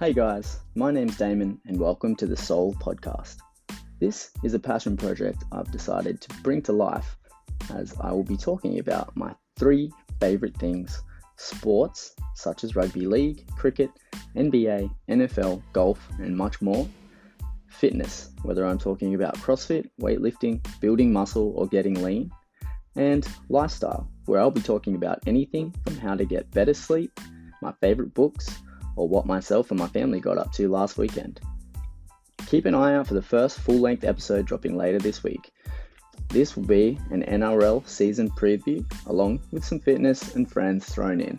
Hey guys, my name's Damon and welcome to the Soul Podcast. This is a passion project I've decided to bring to life as I will be talking about my three favourite things sports such as rugby league, cricket, NBA, NFL, golf, and much more. Fitness, whether I'm talking about CrossFit, weightlifting, building muscle, or getting lean. And lifestyle, where I'll be talking about anything from how to get better sleep, my favourite books, or what myself and my family got up to last weekend. Keep an eye out for the first full length episode dropping later this week. This will be an NRL season preview along with some fitness and friends thrown in.